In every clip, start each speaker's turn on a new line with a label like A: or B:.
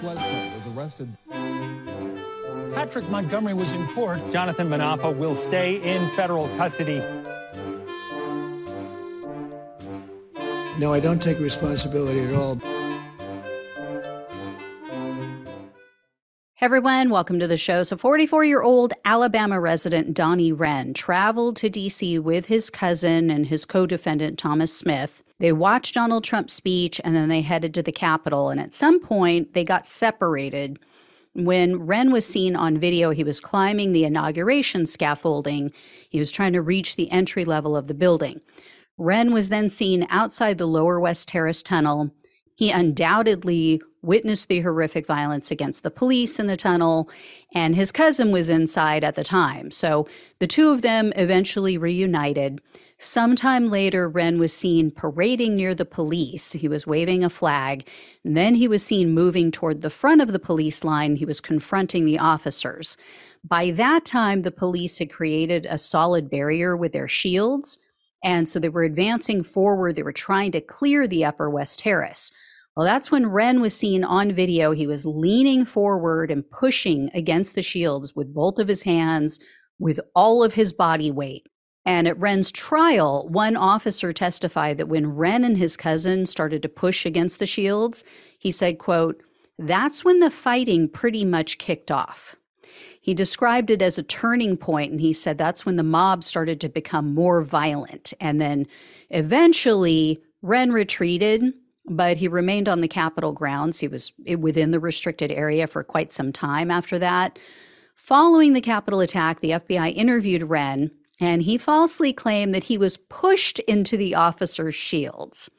A: Bledsoe was arrested.
B: Patrick Montgomery was in court.
C: Jonathan Munafo will stay in federal custody.
D: No, I don't take responsibility at all.
E: Hey everyone, welcome to the show. So, 44 year old Alabama resident Donnie Wren traveled to D.C. with his cousin and his co defendant Thomas Smith. They watched Donald Trump's speech and then they headed to the Capitol. And at some point, they got separated. When Wren was seen on video, he was climbing the inauguration scaffolding. He was trying to reach the entry level of the building. Wren was then seen outside the Lower West Terrace tunnel. He undoubtedly witnessed the horrific violence against the police in the tunnel, and his cousin was inside at the time. So the two of them eventually reunited. Sometime later, Wren was seen parading near the police. He was waving a flag. And then he was seen moving toward the front of the police line. He was confronting the officers. By that time, the police had created a solid barrier with their shields. And so they were advancing forward. They were trying to clear the Upper West Terrace. Well, that's when Wren was seen on video. He was leaning forward and pushing against the shields with both of his hands, with all of his body weight. And at Wren's trial, one officer testified that when Wren and his cousin started to push against the shields, he said, quote, that's when the fighting pretty much kicked off. He described it as a turning point, and he said that's when the mob started to become more violent. And then eventually, Wren retreated but he remained on the Capitol grounds. He was eh, within the restricted area for quite some time after that. Following the Capitol attack, the FBI interviewed Wren, and he falsely claimed that he was pushed into the officer's shields.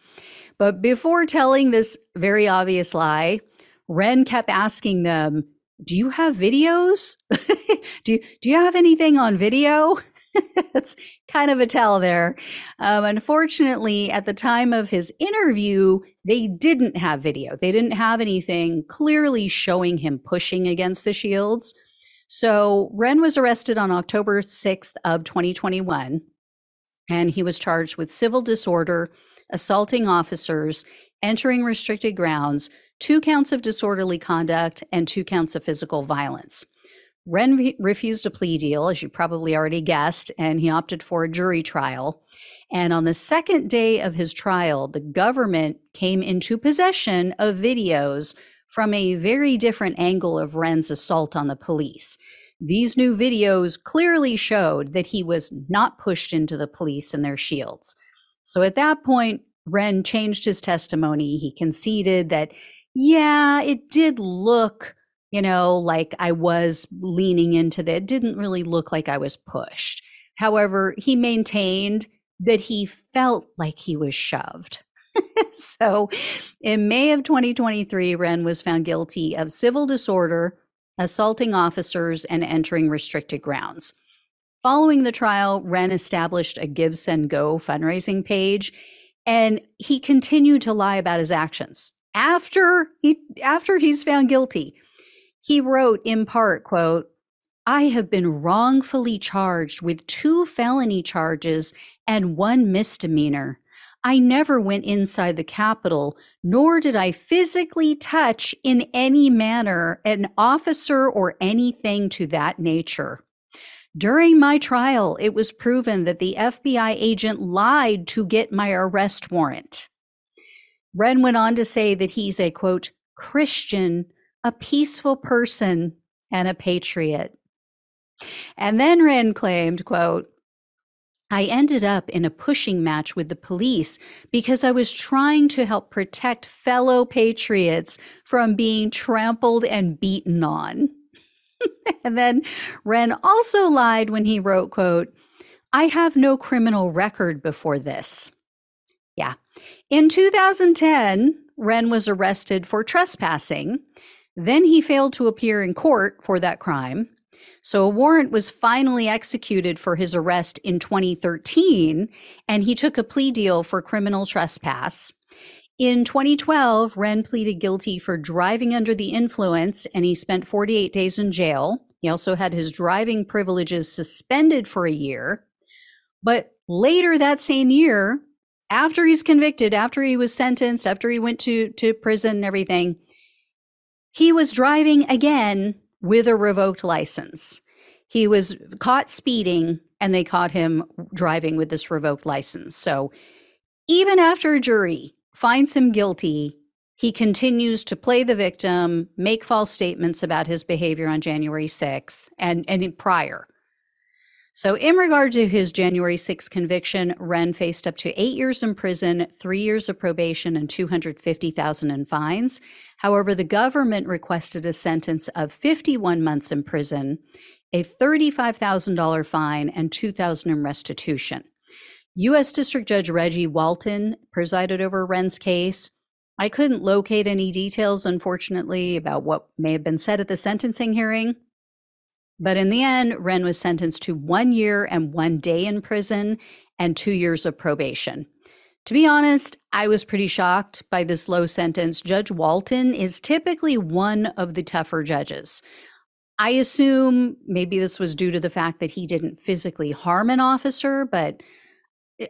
E: But before telling this very obvious lie, Wren kept asking them, Do you have videos? do, do you have anything on video? it's kind of a tell there. Um, unfortunately, at the time of his interview, they didn't have video. They didn't have anything clearly showing him pushing against the shields. So Wren was arrested on October 6th of 2021, and he was charged with civil disorder, assaulting officers, entering restricted grounds, two counts of disorderly conduct, and two counts of physical violence. Wren re- refused a plea deal, as you probably already guessed, and he opted for a jury trial. And on the second day of his trial, the government came into possession of videos from a very different angle of Wren's assault on the police. These new videos clearly showed that he was not pushed into the police and their shields. So at that point, Wren changed his testimony. He conceded that, yeah, it did look you know, like I was leaning into that. It didn't really look like I was pushed. However, he maintained that he felt like he was shoved. so in May of 2023, Wren was found guilty of civil disorder, assaulting officers, and entering restricted grounds. Following the trial, Wren established a Give and Go fundraising page, and he continued to lie about his actions after he after he's found guilty. He wrote in part, quote, I have been wrongfully charged with two felony charges and one misdemeanor. I never went inside the Capitol, nor did I physically touch in any manner an officer or anything to that nature. During my trial, it was proven that the FBI agent lied to get my arrest warrant. Wren went on to say that he's a quote, Christian a peaceful person and a patriot. And then Wren claimed, quote, I ended up in a pushing match with the police because I was trying to help protect fellow patriots from being trampled and beaten on. and then Wren also lied when he wrote, quote, I have no criminal record before this. Yeah. In 2010, Wren was arrested for trespassing then he failed to appear in court for that crime. So a warrant was finally executed for his arrest in 2013, and he took a plea deal for criminal trespass. In 2012, Wren pleaded guilty for driving under the influence, and he spent 48 days in jail. He also had his driving privileges suspended for a year. But later that same year, after he's convicted, after he was sentenced, after he went to, to prison and everything, he was driving again with a revoked license. He was caught speeding and they caught him driving with this revoked license. So even after a jury finds him guilty, he continues to play the victim, make false statements about his behavior on January 6th and, and prior. So, in regard to his January 6th conviction, Wren faced up to eight years in prison, three years of probation, and 250,000 in fines. However, the government requested a sentence of 51 months in prison, a $35,000 fine, and 2,000 in restitution. U.S. District Judge Reggie Walton presided over Wren's case. I couldn't locate any details, unfortunately, about what may have been said at the sentencing hearing. But in the end, Wren was sentenced to one year and one day in prison and two years of probation. To be honest, I was pretty shocked by this low sentence. Judge Walton is typically one of the tougher judges. I assume maybe this was due to the fact that he didn't physically harm an officer, but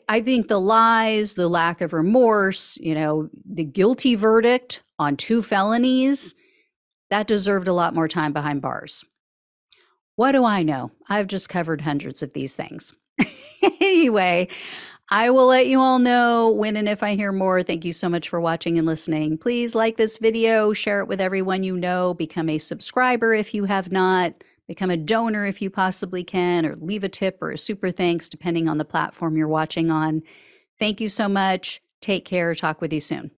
E: I think the lies, the lack of remorse, you know, the guilty verdict on two felonies, that deserved a lot more time behind bars. What do I know? I've just covered hundreds of these things. anyway, I will let you all know when and if I hear more. Thank you so much for watching and listening. Please like this video, share it with everyone you know, become a subscriber if you have not. Become a donor if you possibly can, or leave a tip or a super thanks, depending on the platform you're watching on. Thank you so much. Take care. Talk with you soon.